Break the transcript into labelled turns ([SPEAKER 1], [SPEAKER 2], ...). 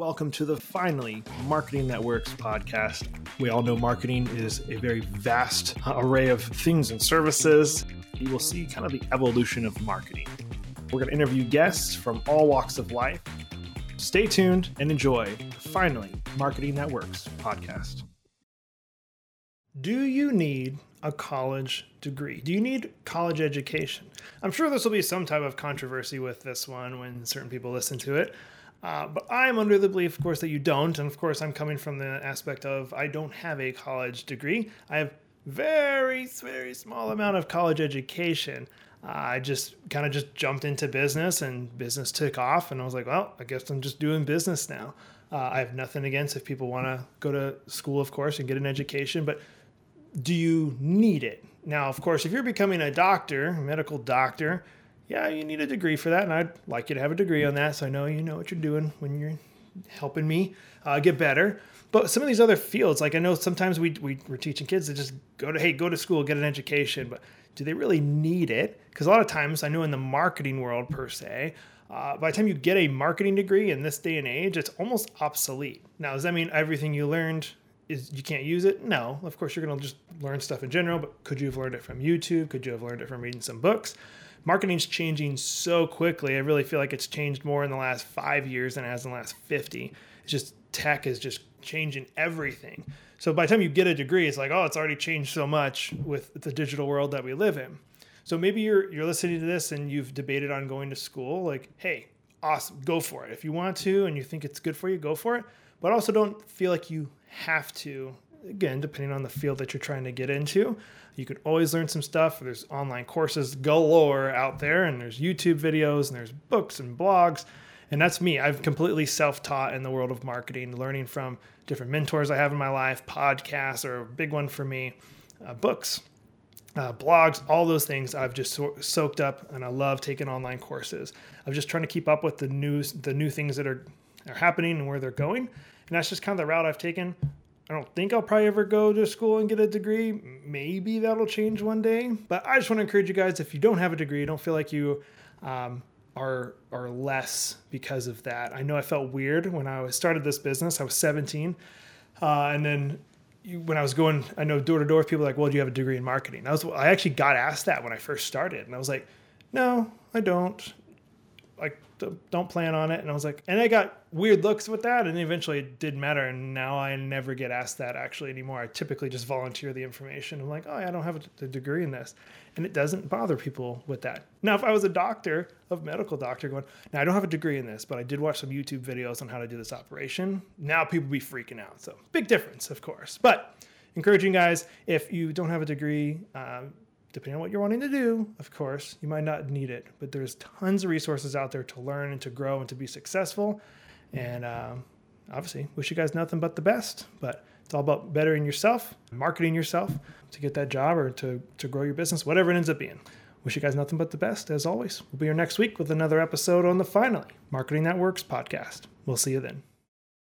[SPEAKER 1] Welcome to the Finally Marketing That Works podcast. We all know marketing is a very vast array of things and services. You will see kind of the evolution of marketing. We're going to interview guests from all walks of life. Stay tuned and enjoy the Finally Marketing That Works podcast. Do you need a college degree? Do you need college education? I'm sure this will be some type of controversy with this one when certain people listen to it. Uh, but I'm under the belief, of course, that you don't. And of course, I'm coming from the aspect of I don't have a college degree. I have very, very small amount of college education. Uh, I just kind of just jumped into business and business took off. And I was like, well, I guess I'm just doing business now. Uh, I have nothing against if people want to go to school, of course, and get an education. But do you need it? Now, of course, if you're becoming a doctor, medical doctor, yeah, you need a degree for that, and I'd like you to have a degree on that, so I know you know what you're doing when you're helping me uh, get better. But some of these other fields, like I know sometimes we, we we're teaching kids to just go to hey go to school get an education, but do they really need it? Because a lot of times I know in the marketing world per se, uh, by the time you get a marketing degree in this day and age, it's almost obsolete. Now, does that mean everything you learned is you can't use it? No, of course you're going to just learn stuff in general. But could you have learned it from YouTube? Could you have learned it from reading some books? Marketing's changing so quickly. I really feel like it's changed more in the last five years than it has in the last 50. It's just tech is just changing everything. So by the time you get a degree, it's like, oh, it's already changed so much with the digital world that we live in. So maybe you're you're listening to this and you've debated on going to school. Like, hey, awesome, go for it. If you want to and you think it's good for you, go for it. But also don't feel like you have to. Again, depending on the field that you're trying to get into. You could always learn some stuff. There's online courses galore out there, and there's YouTube videos, and there's books and blogs. And that's me. I've completely self taught in the world of marketing, learning from different mentors I have in my life, podcasts are a big one for me, uh, books, uh, blogs, all those things I've just so- soaked up, and I love taking online courses. I'm just trying to keep up with the news, the new things that are, are happening and where they're going. And that's just kind of the route I've taken. I don't think I'll probably ever go to school and get a degree. Maybe that'll change one day. But I just want to encourage you guys if you don't have a degree, don't feel like you um, are are less because of that. I know I felt weird when I started this business. I was 17, uh, and then when I was going, I know door to door, people like, "Well, do you have a degree in marketing?" I was I actually got asked that when I first started, and I was like, "No, I don't." Like don't plan on it. And I was like, and I got weird looks with that. And eventually it didn't matter. And now I never get asked that actually anymore. I typically just volunteer the information. I'm like, oh, I don't have a degree in this. And it doesn't bother people with that. Now, if I was a doctor, a medical doctor going, now I don't have a degree in this, but I did watch some YouTube videos on how to do this operation. Now people be freaking out. So big difference, of course. But encouraging guys, if you don't have a degree, um, depending on what you're wanting to do, of course, you might not need it, but there's tons of resources out there to learn and to grow and to be successful. And um, obviously, wish you guys nothing but the best. But it's all about bettering yourself, marketing yourself to get that job or to, to grow your business, whatever it ends up being. Wish you guys nothing but the best, as always. We'll be here next week with another episode on the Finally Marketing That Works podcast. We'll see you then.